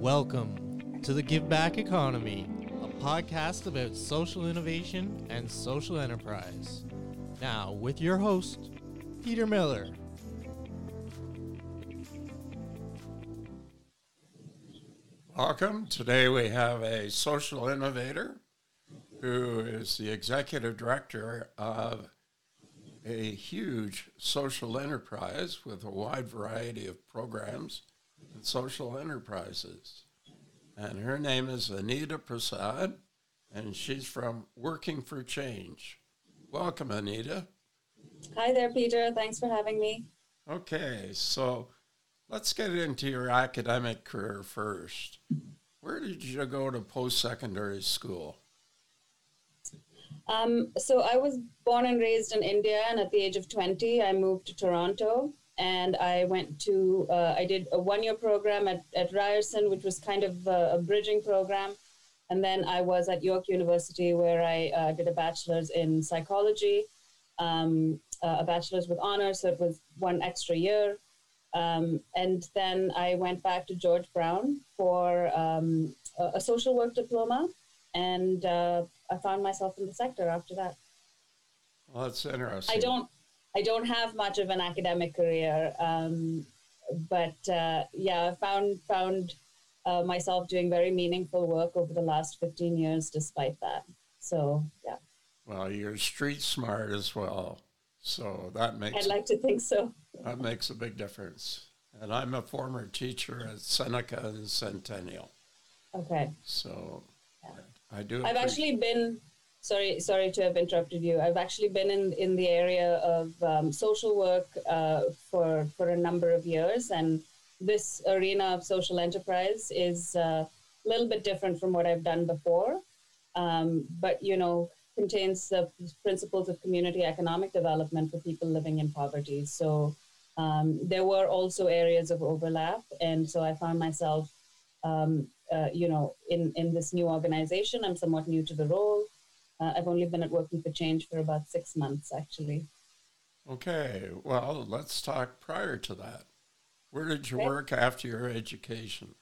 Welcome to the Give Back Economy, a podcast about social innovation and social enterprise. Now, with your host, Peter Miller. Welcome. Today we have a social innovator who is the executive director of a huge social enterprise with a wide variety of programs social enterprises. And her name is Anita Prasad, and she's from Working for Change. Welcome, Anita. Hi there, Peter. Thanks for having me. Okay, so let's get into your academic career first. Where did you go to post secondary school? Um, so I was born and raised in India, and at the age of 20, I moved to Toronto. And I went to, uh, I did a one year program at, at Ryerson, which was kind of a, a, bridging program. And then I was at York University, where I uh, did a bachelor's in psychology, um, uh, a bachelor's with honors, so it was one extra year. Um, and then I went back to George Brown for um, a, a, social work diploma, and uh, I found myself in the sector after that. Well, that's interesting. I don't, I don't have much of an academic career, um, but uh, yeah, I found found uh, myself doing very meaningful work over the last fifteen years, despite that. So yeah. Well, you're street smart as well, so that makes. I'd like to think so. That makes a big difference. And I'm a former teacher at Seneca and Centennial. Okay. So yeah. I do. I've actually been sorry sorry to have interrupted you. I've actually been in in the area of um, social work uh, for for a number of years, and this arena of social enterprise is uh, a little bit different from what I've done before. Um, but you know contains the principles of community economic development for people living in poverty. So um, there were also areas of overlap, and so I found myself, um, uh, you know, in in this new organization. I'm somewhat new to the role. Uh, I've only been at Working for Change for about six months, actually. Okay, well, let's talk prior to that. Where did you okay. work after your education?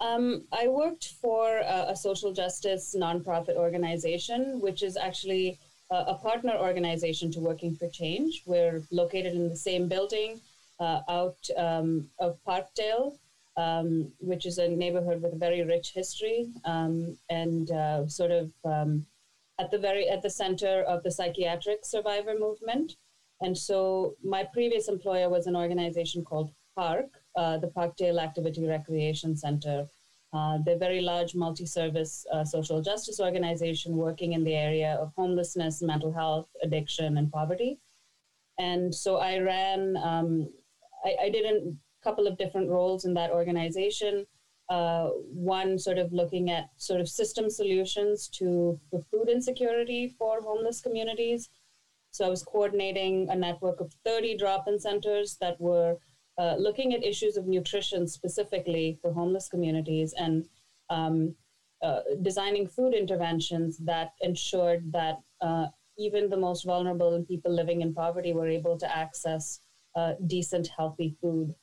Um, I worked for a, a social justice nonprofit organization, which is actually a partner organization to Working for Change. We're located in the same building uh, out um, of Parkdale, um, which is a neighborhood with a very rich history um, and uh, sort of um, at the very at the center of the psychiatric survivor movement. And so my previous employer was an organization called PARC, uh, the Parkdale Activity Recreation Center, uh, they're a very large multi-service uh, social justice organization working in the area of homelessness, mental health, addiction, and poverty. And so I ran, um, I, I, did a couple of different roles in that organization. Uh, one sort of looking at sort of system solutions to the food insecurity for homeless communities. So I was coordinating a network of 30 drop-in centers that were uh, looking at issues of nutrition specifically for homeless communities and um, uh, designing food interventions that ensured that uh, even the most vulnerable people living in poverty were able to access uh, decent, healthy food.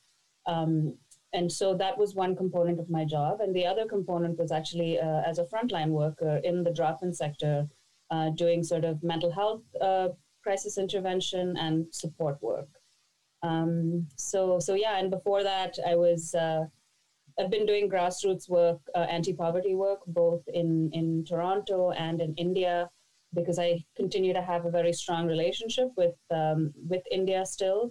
Um, and so that was one component of my job. And the other component was actually uh, as a frontline worker in the drop in sector, doing sort of mental health crisis intervention and support work. Um, so so yeah, and before that, I was uh, I've been doing grassroots work, uh, anti-poverty work, both in in Toronto and in India, because I continue to have a very strong relationship with um, with India still,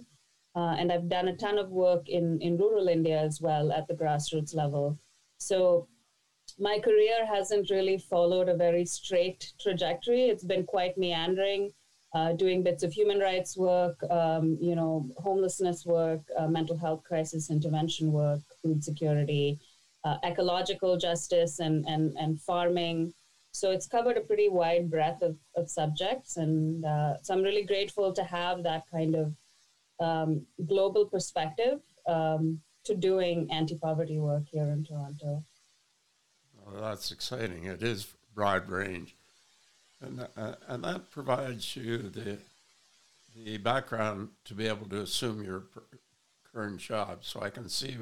uh, and I've done a ton of work in in rural India as well at the grassroots level. So my career hasn't really followed a very straight trajectory. It's been quite meandering uh, doing bits of human rights work, um, you know, homelessness work, uh, mental health crisis intervention work, food security, uh, ecological justice, and, and, and farming. So it's covered a pretty wide breadth of, of subjects. And uh, so I'm really grateful to have that kind of um, global perspective um, to doing anti poverty work here in Toronto. Well, that's exciting. It is broad range. And, uh, and that provides you the, the background to be able to assume your current job. So I can see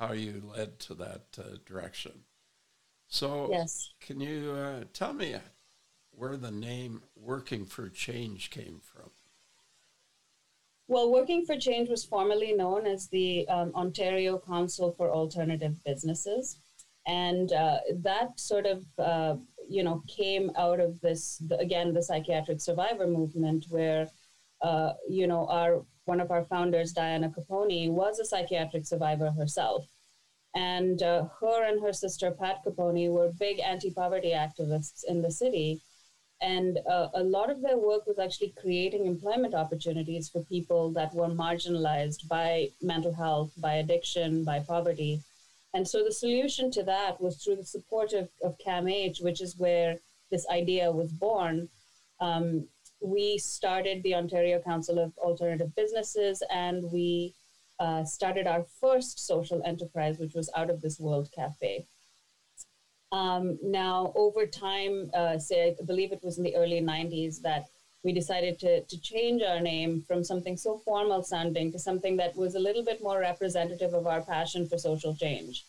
how you led to that uh, direction. So, Yes. can you uh, tell me where the name Working for Change came from? Well, Working for Change was formerly known as the um, Ontario Council for Alternative Businesses. And uh, that sort of, uh, you know, came out of this, again, the psychiatric survivor movement, where, uh, you know, our one of our founders, Diana Capponi, was a psychiatric survivor herself. And uh, her and her sister, Pat Capponi, were big anti poverty activists in the city. And uh, a lot of their work was actually creating employment opportunities for people that were marginalized by mental health, by addiction, by poverty. And so the solution to that was through the support of, of CAMH, which is where this idea was born. Um, we started the Ontario Council of Alternative Businesses and we uh, started our first social enterprise, which was Out of This World Cafe. Um, now, over time, uh, say, I believe it was in the early 90s that we decided to, to change our name from something so formal sounding to something that was a little bit more representative of our passion for social change.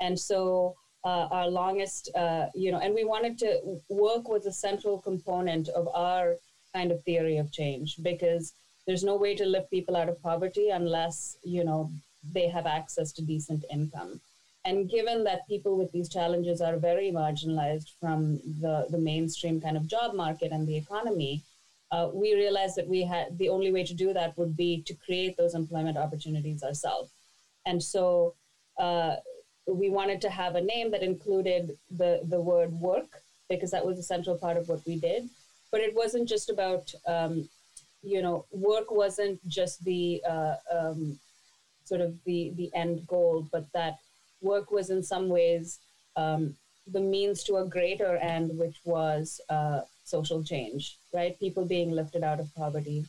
And so, uh, our longest, uh, you know, and we wanted to work with a central component of our kind of theory of change because there's no way to lift people out of poverty unless, you know, they have access to decent income. And given that people with these challenges are very marginalized from the, the mainstream kind of job market and the economy, uh, we realized that we had the only way to do that would be to create those employment opportunities ourselves. And so uh, we wanted to have a name that included the, the word work because that was a central part of what we did. But it wasn't just about, um, you know, work wasn't just the uh, um, sort of the, the end goal, but that work was in some ways um, the means to a greater end, which was uh, social change, right? People being lifted out of poverty.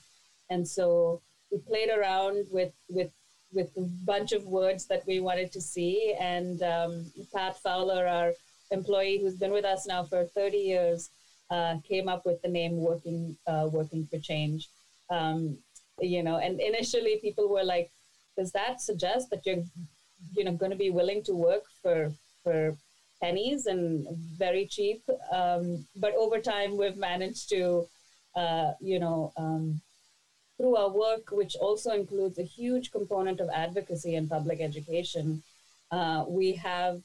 And so we played around with, with, with a bunch of words that we wanted to see. And um, Pat Fowler, our employee who's been with us now for 30 years, uh, came up with the name Working, uh, Working for Change. Um, you know, and initially people were like, does that suggest that you're you know going to be willing to work for for pennies and very cheap. Um, but over time we've managed to uh, you know um, through our work which also includes a huge component of advocacy and public education uh, we have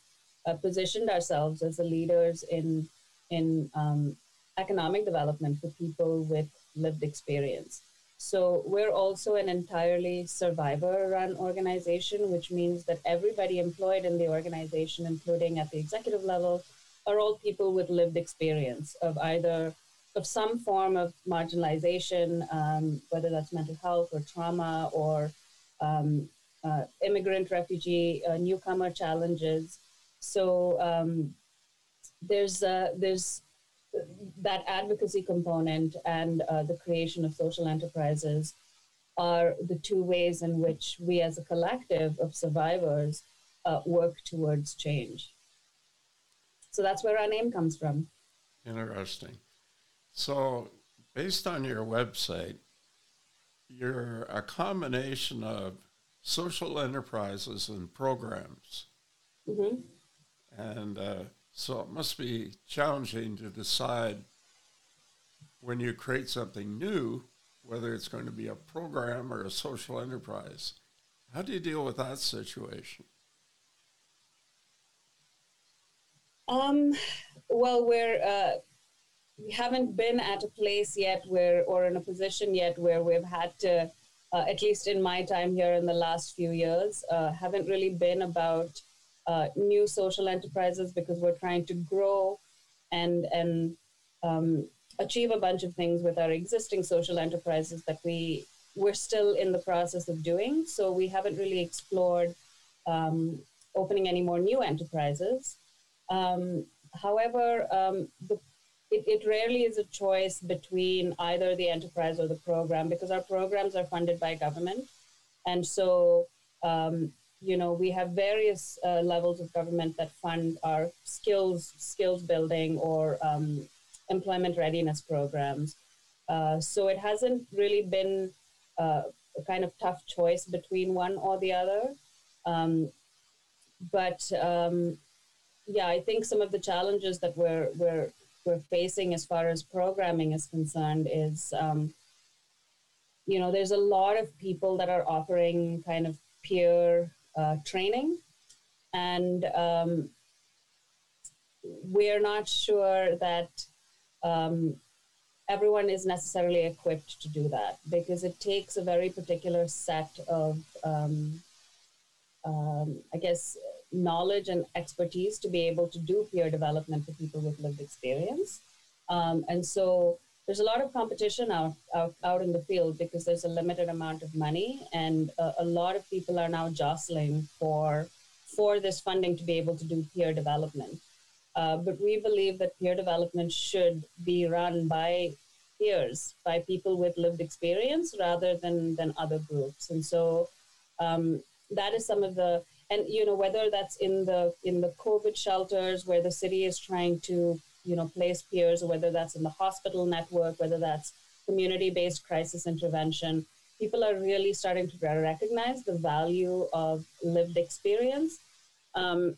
uh, positioned ourselves as the leaders in in um, economic development for people with lived experience so we're also an entirely survivor run organization, which means that everybody employed in the organization, including at the executive level, are all people with lived experience of either of some form of marginalization, um, whether that's mental health or trauma or um, uh, immigrant, refugee, uh, newcomer challenges. So um, there's uh, there's that advocacy component and uh, the creation of social enterprises are the two ways in which we as a collective of survivors uh, work towards change. So that's where our name comes from. Interesting. So, based on your website, you're a combination of social enterprises and programs. Mm-hmm. And uh, so it must be challenging to decide when you create something new whether it's going to be a program or a social enterprise. How do you deal with that situation? Um, well, we're uh, we haven't been at a place yet where, or in a position yet where we've had to, uh, at least in my time here in the last few years, uh, haven't really been about uh, new social enterprises because we're trying to grow and and um, achieve a bunch of things with our existing social enterprises that we we're still in the process of doing. So we haven't really explored um, opening any more new enterprises. Um, however, um, the, it, it rarely is a choice between either the enterprise or the program because our programs are funded by government. And so, um, you know, we have various uh, levels of government that fund our skills, skills building or um, employment readiness programs. Uh, so it hasn't really been uh, a kind of tough choice between one or the other. Um, but um, yeah, I think some of the challenges that we're we're we're facing as far as programming is concerned is um, you know there's a lot of people that are offering kind of peer uh, training and um, we're not sure that um, everyone is necessarily equipped to do that because it takes a very particular set of um, um, i guess knowledge and expertise to be able to do peer development for people with lived experience. Um, and so there's a lot of competition out, out, out in the field because there's a limited amount of money and a, a lot of people are now jostling for, for this funding to be able to do peer development. Uh, but we believe that peer development should be run by peers, by people with lived experience rather than, than other groups. And so um, that is some of the and you know whether that's in the in the covid shelters where the city is trying to you know place peers or whether that's in the hospital network whether that's community based crisis intervention people are really starting to recognize the value of lived experience. Um,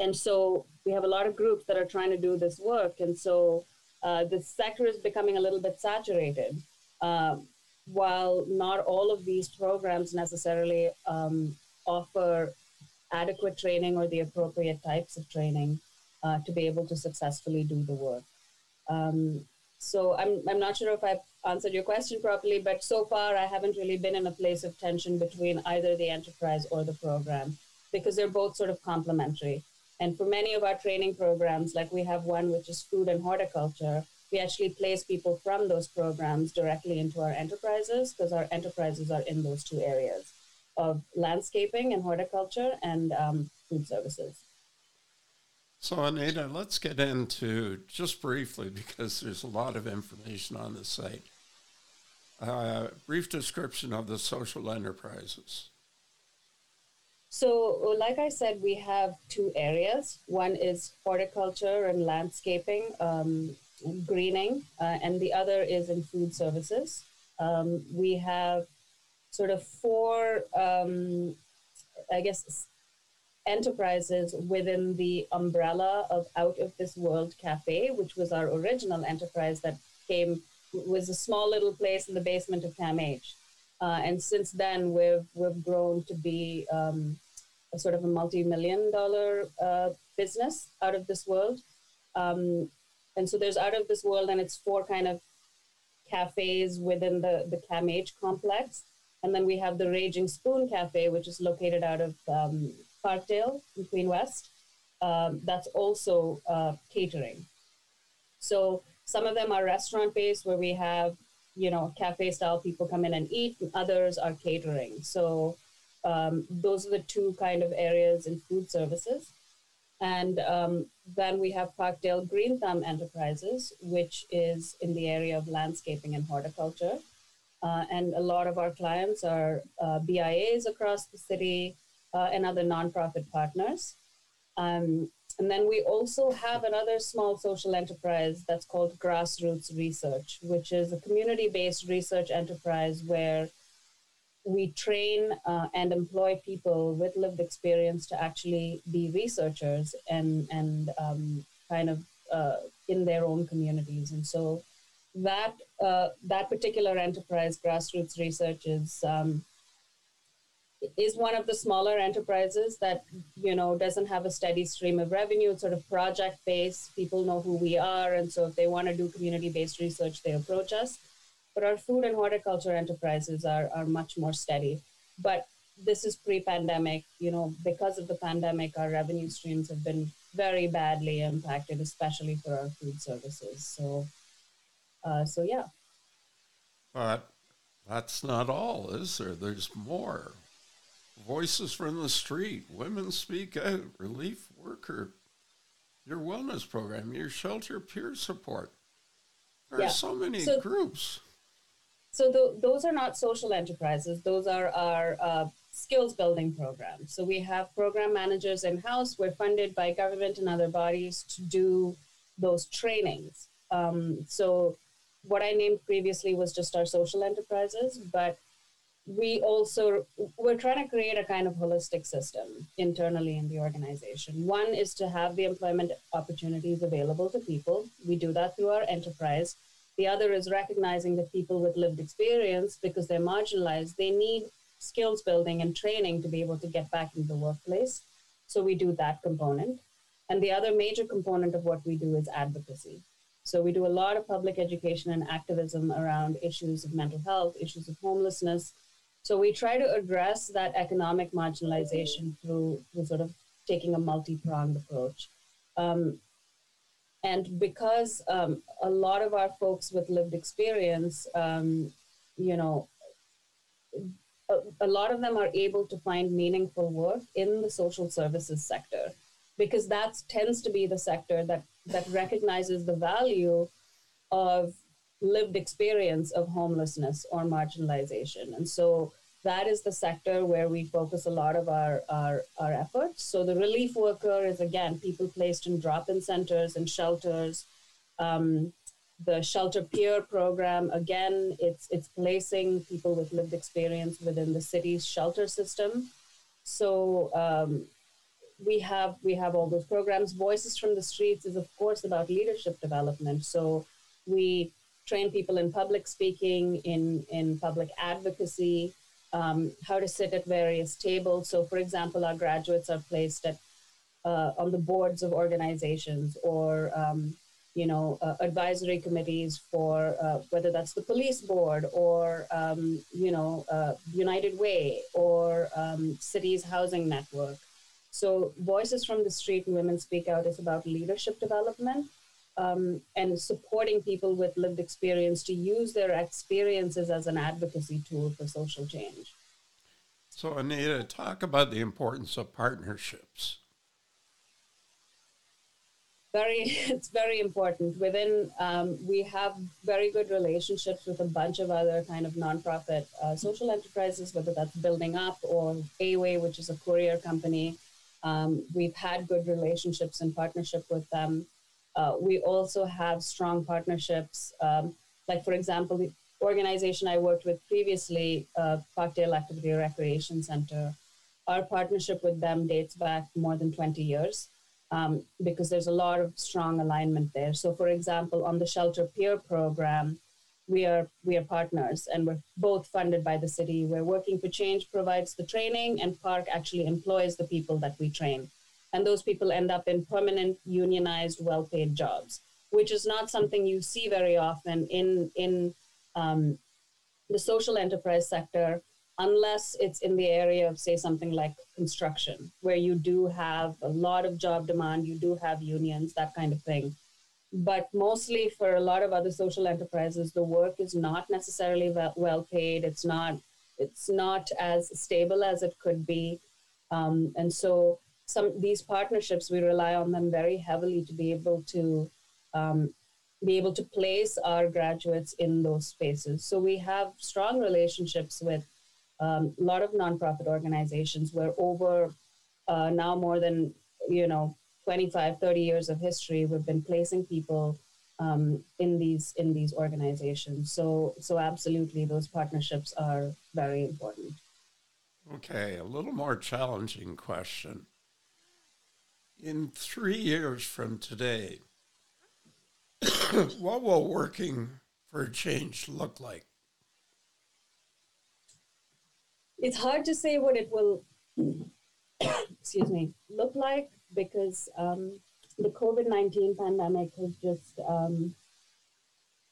and so we have a lot of groups that are trying to do this work. And so uh, the sector is becoming a little bit saturated. Uh, while not all of these programs necessarily um, offer adequate training or the appropriate types of training uh, to be able to successfully do the work. Um, so I'm, I'm not sure if I've answered your question properly, but so far I haven't really been in a place of tension between either the enterprise or the program because they're both sort of complementary. And for many of our training programs, like we have one which is food and horticulture, we actually place people from those programs directly into our enterprises because our enterprises are in those two areas of landscaping and horticulture and um, food services. So, Anita, let's get into just briefly because there's a lot of information on the site. Uh, brief description of the social enterprises. So, like I said, we have two areas. One is horticulture and landscaping, um, greening, uh, and the other is in food services. Um, we have sort of four, um, I guess, enterprises within the umbrella of Out of This World Cafe, which was our original enterprise that came was a small little place in the basement of CAMH. Uh, and since then, we've we've grown to be um, a sort of a multi-million dollar uh, business out of this world. Um, and so there's out of this world, and it's four kind of cafes within the the CAMH complex. And then we have the Raging Spoon Cafe, which is located out of um, Parkdale in Queen West. Um, that's also uh, catering. So some of them are restaurant based, where we have, you know, cafe style people come in and eat. And others are catering. So um, those are the two kind of areas in food services. And um, then we have Parkdale Green Thumb Enterprises, which is in the area of landscaping and horticulture. Uh, and a lot of our clients are uh, BIAs across the city uh, and other nonprofit partners. Um, and then we also have another small social enterprise that's called Grassroots Research, which is a community based research enterprise where we train uh, and employ people with lived experience to actually be researchers and, and um, kind of uh, in their own communities. And so that uh, that particular enterprise, grassroots research, is um, is one of the smaller enterprises that you know doesn't have a steady stream of revenue. It's sort of project based. People know who we are, and so if they want to do community based research, they approach us. But our food and horticulture enterprises are are much more steady. But this is pre-pandemic. You know, because of the pandemic, our revenue streams have been very badly impacted, especially for our food services. So uh, so yeah. But that's not all, is there? There's more. Voices from the street, women speak out, relief worker, your wellness program, your shelter peer support. There yeah. are so many so, groups. So the, those are not social enterprises. Those are our uh, skills building programs. So we have program managers in house. We're funded by government and other bodies to do those trainings. Um, so what I named previously was just our social enterprises, but we also we're trying to create a kind of holistic system internally in the organization. One is to have the employment opportunities available to people. We do that through our enterprise. The other is recognizing that people with lived experience because they're marginalized they need skills building and training to be able to get back into the workplace. So we do that component. And the other major component of what we do is advocacy. So we do a lot of public education and activism around issues of mental health issues of homelessness so we try to address that economic marginalization through, through sort of taking a multi-pronged approach. Um, and because um, a lot of our folks with lived experience, um, you know, a, a, lot of them are able to find meaningful work in the social services sector because that tends to be the sector that, that recognizes the value of lived experience of homelessness or marginalization. And so that is the sector where we focus a lot of our, our, our efforts. So the relief worker is, again, people placed in drop-in centers and shelters. Um, the shelter peer program, again, it's, it's placing people with lived experience within the city's shelter system. So um, we have we have all those programs. Voices from the Streets is of course about leadership development. So we train people in public speaking, in, in public advocacy, um, how to sit at various tables. So, for example, our graduates are placed at uh, on the boards of organizations or um, you know uh, advisory committees for uh, whether that's the police board or um, you know uh, United Way or um, cities housing network. So, Voices from the Street and Women Speak Out is about leadership development um, and supporting people with lived experience to use their experiences as an advocacy tool for social change. So, Anita, talk about the importance of partnerships. Very, it's very important. Within, um, we have very good relationships with a bunch of other kind of nonprofit uh, social enterprises, whether that's Building Up or A-Way, which is a courier company. Um, we've had good relationships and partnership with them. Uh, we also have strong partnerships. Um, like, for example, the organization I worked with previously, uh, Parkdale Activity Recreation Center, our partnership with them dates back more than 20 years um, because there's a lot of strong alignment there. So, for example, on the Shelter Peer program, we are we are partners and we're both funded by the city We're working for change provides the training and PARC actually employs the people that we train and those people end up in permanent unionized well-paid jobs which is not something you see very often in in um, the social enterprise sector unless it's in the area of say something like construction where you do have a lot of job demand you do have unions that kind of thing. But mostly for a lot of other social enterprises the work is not necessarily well, paid it's not it's not as stable as it could be. Um, and so some these partnerships we rely on them very heavily to be able to um, be able to place our graduates in those spaces. So we have strong relationships with um, a lot of nonprofit organizations. Where over uh, now more than you know 25 30 years of history we've been placing people um, in these in these organizations. So so absolutely those partnerships are very important. Okay a little more challenging question in three years from today, what will working for a change look like? It's hard to say what it will, excuse me, look like because um, the COVID nineteen pandemic has just um,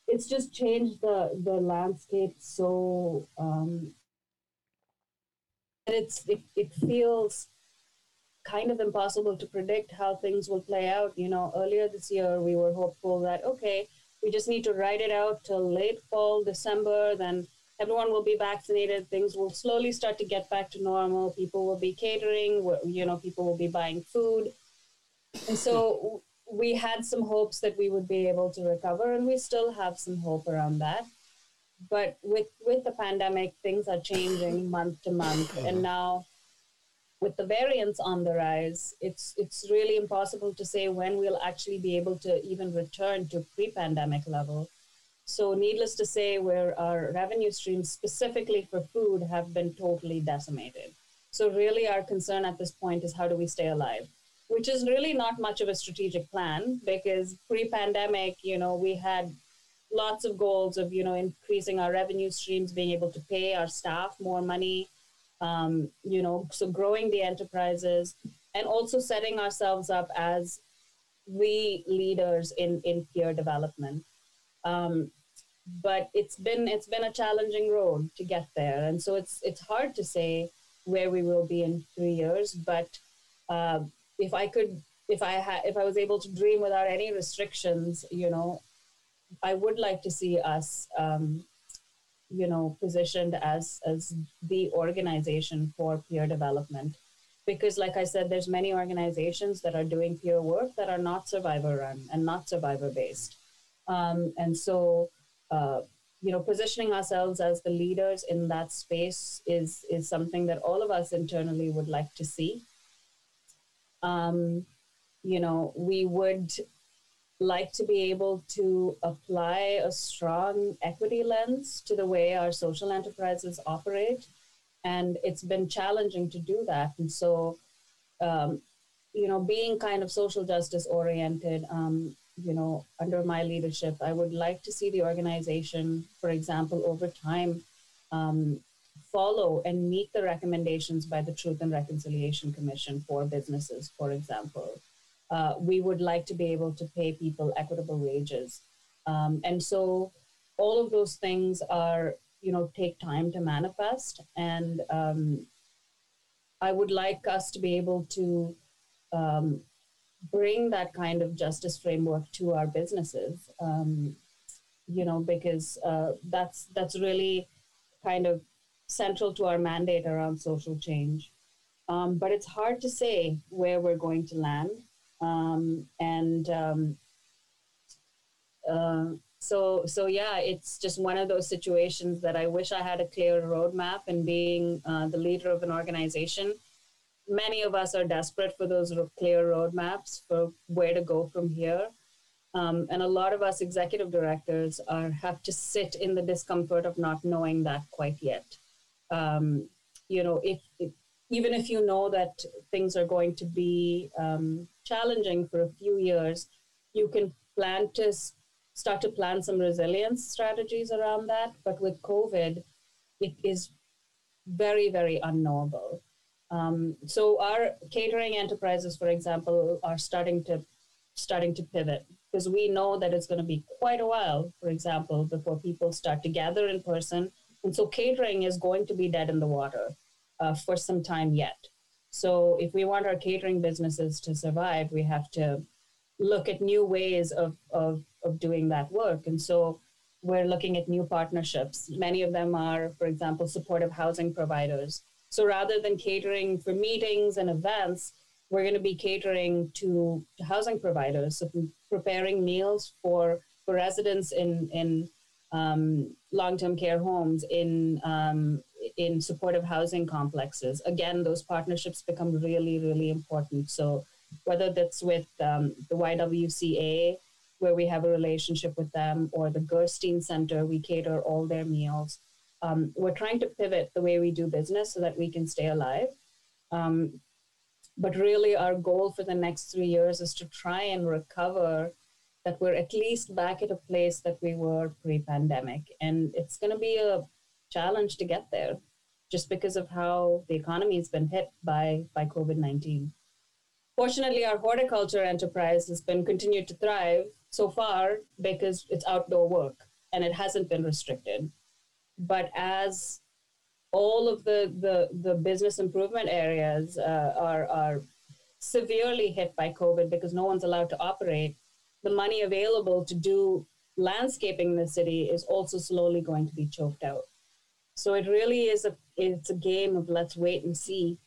it's just changed the the landscape so um, it's it, it feels kind of impossible to predict how things will play out. You know, earlier this year, we were hopeful that, okay, we just need to ride it out till late fall, December, then everyone will be vaccinated. Things will slowly start to get back to normal. People will be catering, you know, people will be buying food. And so we had some hopes that we would be able to recover, and we still have some hope around that. But with, with the pandemic, things are changing month to month. And mm-hmm. now with the variants on the rise, it's it's really impossible to say when we'll actually be able to even return to pre-pandemic level. So, needless to say, where our revenue streams specifically for food have been totally decimated. So, really, our concern at this point is how do we stay alive? Which is really not much of a strategic plan because pre pandemic, you know, we had lots of goals of, you know, increasing our revenue streams, being able to pay our staff more money, um, you know, so growing the enterprises and also setting ourselves up as the leaders in, in peer development. Um, but it's been it's been a challenging road to get there, and so it's it's hard to say where we will be in three years. But uh, if I could, if I had, if I was able to dream without any restrictions, you know, I would like to see us, um, you know, positioned as as the organization for peer development. Because like i said there's many organizations that are doing peer work that are not survivor run and not survivor based. Um, and so uh, you know positioning ourselves as the leaders in that space is is something that all of us internally would like to see. Um, you know we would like to be able to apply a strong equity lens to the way our social enterprises operate and it's been challenging to do that. And so, um, you know, being kind of social justice oriented, um, you know, under my leadership, I would like to see the organization, for example, over time, um, follow and meet the recommendations by the Truth and Reconciliation Commission for businesses, for example. Uh, we would like to be able to pay people equitable wages. Um, and so all of those things are you know take time to manifest. And um, i would like us to be able to um, bring that kind of justice framework to our businesses. Um, you know because uh, that's that's really kind of central to our mandate around social change. Um, but it's hard to say where we're going to land um, and um, uh, so so yeah it's just one of those situations that i wish i had a clear roadmap and being uh, the leader of an organization. Many of us are desperate for those clear roadmaps for where to go from here. Um, and a lot of us executive directors are have to sit in the discomfort of not knowing that quite yet. Um, you know if, if, even if you know that things are going to be um, challenging for a few years you can plan to start to plan some resilience strategies around that. But with COVID, it is very, very unknowable. Um, so our catering enterprises, for example, are starting to starting to pivot because we know that it's going to be quite a while, for example, before people start to gather in person. And so catering is going to be dead in the water uh, for some time yet. So if we want our catering businesses to survive, we have to look at new ways of, of, of doing that work. And so we're looking at new partnerships. Many of them are, for example, supportive housing providers. So rather than catering for meetings and events, we're going to be catering to, to housing providers, so preparing meals for, for residents in, in um, long-term care homes, in, um, in supportive housing complexes. Again, those partnerships become really, really important. So whether that's with um, the YWCA, where we have a relationship with them, or the Gerstein Center, we cater all their meals. Um, we're trying to pivot the way we do business so that we can stay alive. Um, but really, our goal for the next three years is to try and recover that we're at least back at a place that we were pre pandemic. And it's going to be a challenge to get there just because of how the economy has been hit by, by COVID 19. Fortunately, our horticulture enterprise has been continued to thrive so far because it's outdoor work and it hasn't been restricted. But as all of the, the, the business improvement areas uh, are, are severely hit by COVID because no one's allowed to operate, the money available to do landscaping in the city is also slowly going to be choked out. So it really is a it's a game of let's wait and see.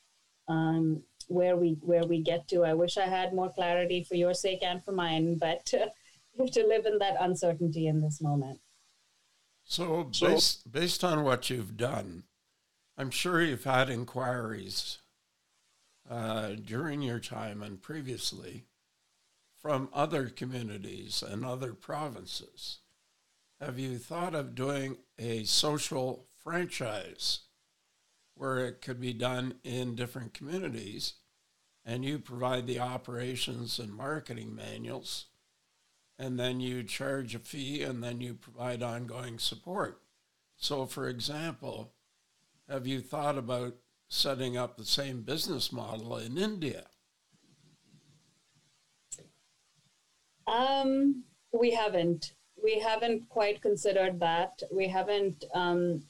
Um, where we where we get to. I wish I had more clarity for your sake and for mine, but uh, have to live in that uncertainty in this moment. So, based, based on what you've done, I'm sure you've had inquiries uh, during your time and previously from other communities and other provinces have you thought of doing a social franchise where it could be done in different communities and you provide the operations and marketing manuals and then you charge a fee and then you provide ongoing support. So, for example, have you thought about setting up the same business model in India? Um, we haven't. We haven't quite considered that. We haven't um,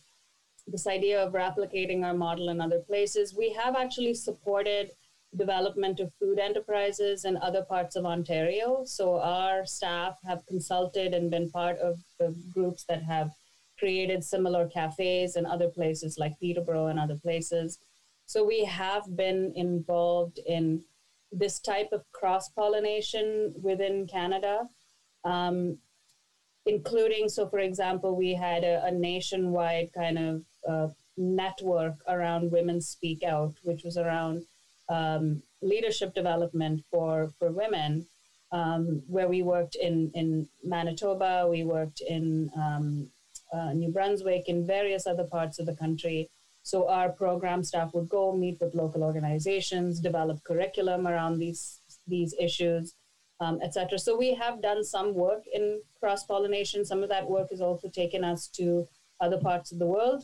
this idea of replicating our model in other places. We have actually supported development of food enterprises in other parts of Ontario. So our staff have consulted and been part of the groups that have created similar cafes in other places like Peterborough and other places. So we have been involved in this type of cross pollination within Canada, um, including, so for example, we had a, a nationwide kind of network around Women Speak Out, which was around um, leadership development for, for women, um, where we worked in, in Manitoba, we worked in um, uh, New Brunswick, in various other parts of the country. So our program staff would go meet with local organizations, develop curriculum around these these issues, um, etc. So we have done some work in cross pollination. Some of that work has also taken us to other parts of the world,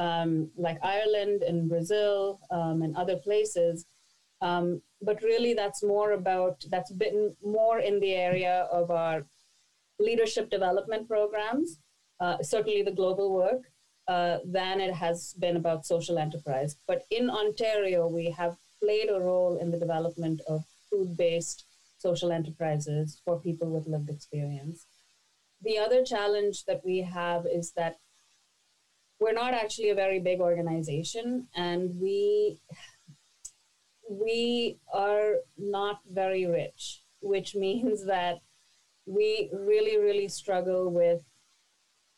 um, like Ireland and Brazil um, and other places. Um, but really, that's more about that's been more in the area of our leadership development programs, uh, certainly the global work, uh, than it has been about social enterprise. But in Ontario, we have played a role in the development of food based social enterprises for people with lived experience. The other challenge that we have is that we're not actually a very big organization and we we are not very rich, which means that we really, really struggle with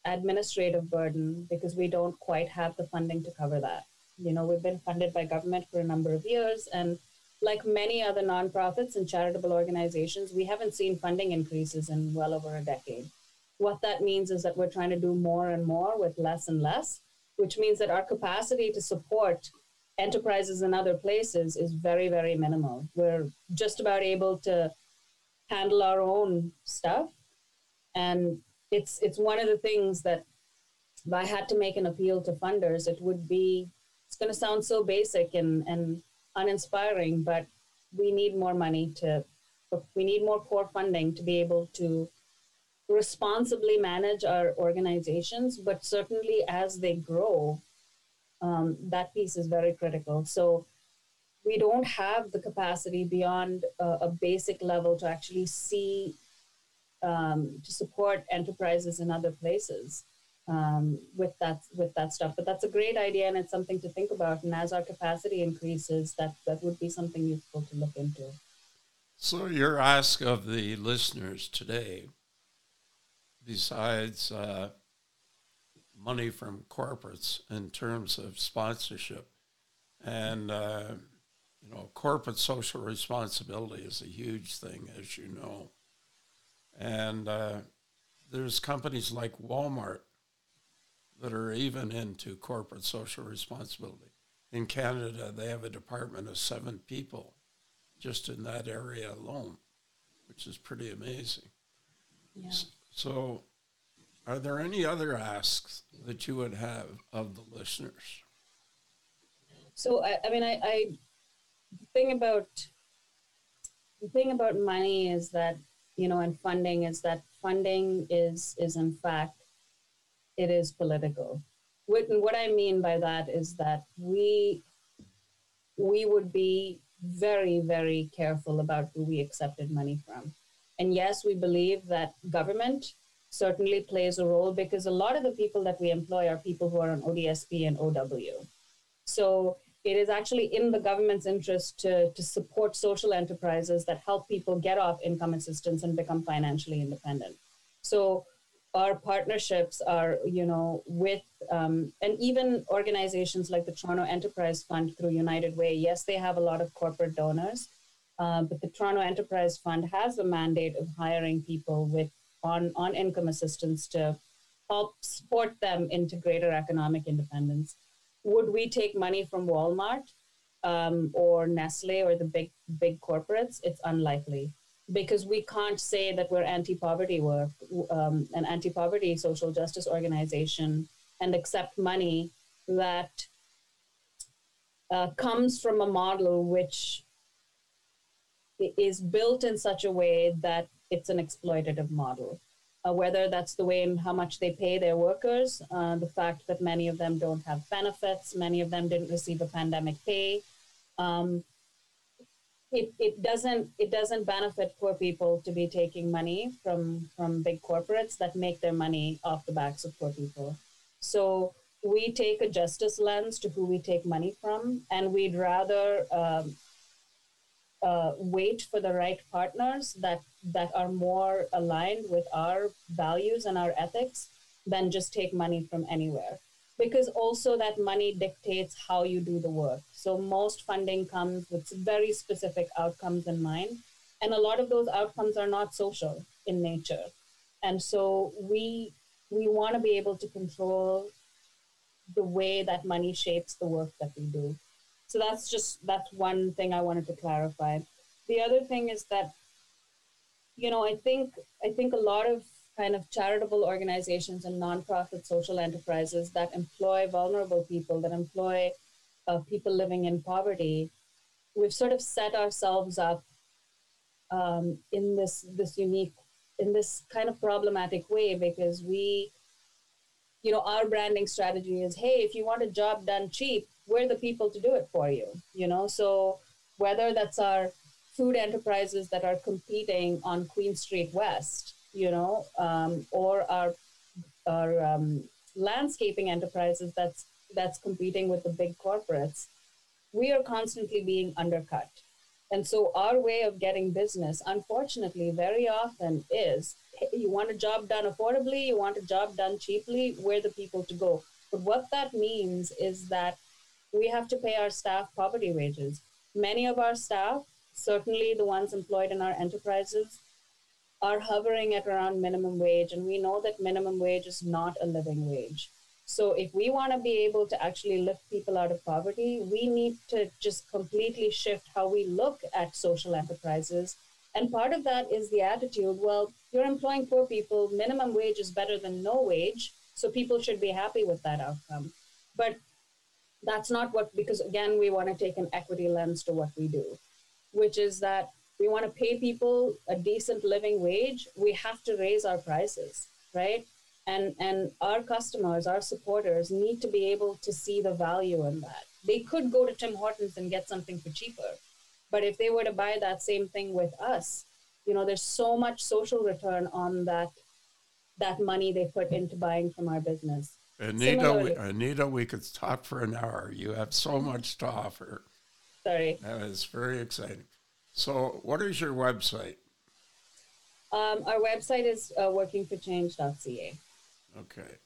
administrative burden because we don't quite have the funding to cover that. You know, we've been funded by government for a number of years, and like many other nonprofits and charitable organizations, we haven't seen funding increases in well over a decade. What that means is that we're trying to do more and more with less and less, which means that our capacity to support enterprises in other places is very, very minimal. We're just about able to handle our own stuff. And it's it's one of the things that if I had to make an appeal to funders, it would be it's gonna sound so basic and, and uninspiring, but we need more money to we need more core funding to be able to responsibly manage our organizations, but certainly as they grow, um, that piece is very critical. So we don't have the capacity beyond a, basic level to actually see um, to support enterprises in other places um, with that with that stuff. But that's a great idea, and it's something to think about. And as our capacity increases, that that would be something useful to look into. So your ask of the listeners today, besides uh, money from corporates in terms of sponsorship. And, uh, you know, corporate social responsibility is a huge thing, as you know. And uh, there's companies like Walmart that are even into corporate social responsibility. In Canada, they have a department of seven people just in that area alone, which is pretty amazing. Yeah. So, are there any other asks that you would have of the listeners? So I, I mean, I, I the thing about the thing about money is that you know, and funding is that funding is is in fact it is political. What, what I mean by that is that we we would be very very careful about who we accepted money from, and yes, we believe that government certainly plays a role because a lot of the people that we employ are people who are on ODSP and OW. So it is actually in the government's interest to, to support social enterprises that help people get off income assistance and become financially independent. So our partnerships are, you know, with, um, and even organizations like the Toronto Enterprise Fund through United Way, yes, they have a lot of corporate donors, uh, but the Toronto Enterprise Fund has a mandate of hiring people with on, on income assistance to help support them into greater economic independence. Would we take money from Walmart um, or Nestle or the big big corporates? It's unlikely because we can't say that we're anti-poverty work, um, an anti-poverty social justice organization, and accept money that uh, comes from a model which is built in such a way that it's an exploitative model. Uh, whether that's the way in how much they pay their workers, uh, the fact that many of them don't have benefits, many of them didn't receive a pandemic pay. Um, it, it doesn't it doesn't benefit poor people to be taking money from from big corporates that make their money off the backs of poor people. So we take a justice lens to who we take money from, and we'd rather um, uh, wait for the right partners that that are more aligned with our values and our ethics than just take money from anywhere. Because also that money dictates how you do the work. So most funding comes with very specific outcomes in mind. And a lot of those outcomes are not social in nature. And so we we want to be able to control the way that money shapes the work that we do so that's just that's one thing I wanted to clarify. The other thing is that, you know, I think I think a lot of kind of charitable organizations and nonprofit social enterprises that employ vulnerable people, that employ uh, people living in poverty, we've sort of set ourselves up um, in this this unique in this kind of problematic way because we you know our branding strategy is hey if you want a job done cheap we're the people to do it for you you know? So whether that's our food enterprises that are competing on queen street west you know um, or our our um, landscaping enterprises that's that's competing with the big corporates we are constantly being undercut and so our way of getting business unfortunately very often is hey, you want a job done affordably you want a job done cheaply we're the people to go but what that means is that we have to pay our staff poverty wages. Many of our staff, certainly the ones employed in our enterprises, are hovering at around minimum wage, and we know that minimum wage is not a living wage. So, if we want to be able to actually lift people out of poverty, we need to just completely shift how we look at social enterprises. And part of that is the attitude well, you're employing poor people, minimum wage is better than no wage, so people should be happy with that outcome. But that's not what because again we want to take an equity lens to what we do which is that we want to pay people a decent living wage we have to raise our prices right and and our customers our supporters need to be able to see the value in that they could go to tim hortons and get something for cheaper but if they were to buy that same thing with us you know there's so much social return on that that money they put into buying from our business Anita, we, Anita, we could talk for an hour. You have so much to offer. Sorry. That is very exciting. So, what is your website? Um, our website is uh, workingforchange.ca. Okay.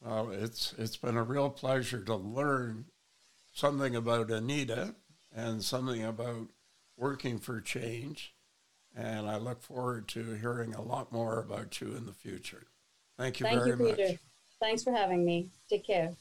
Well, it's it's been a real pleasure to learn something about Anita and something about working for change, and I look forward to hearing a lot more about you in the future. Thank you Thank very you, Peter. much. Thanks for having me. Take care.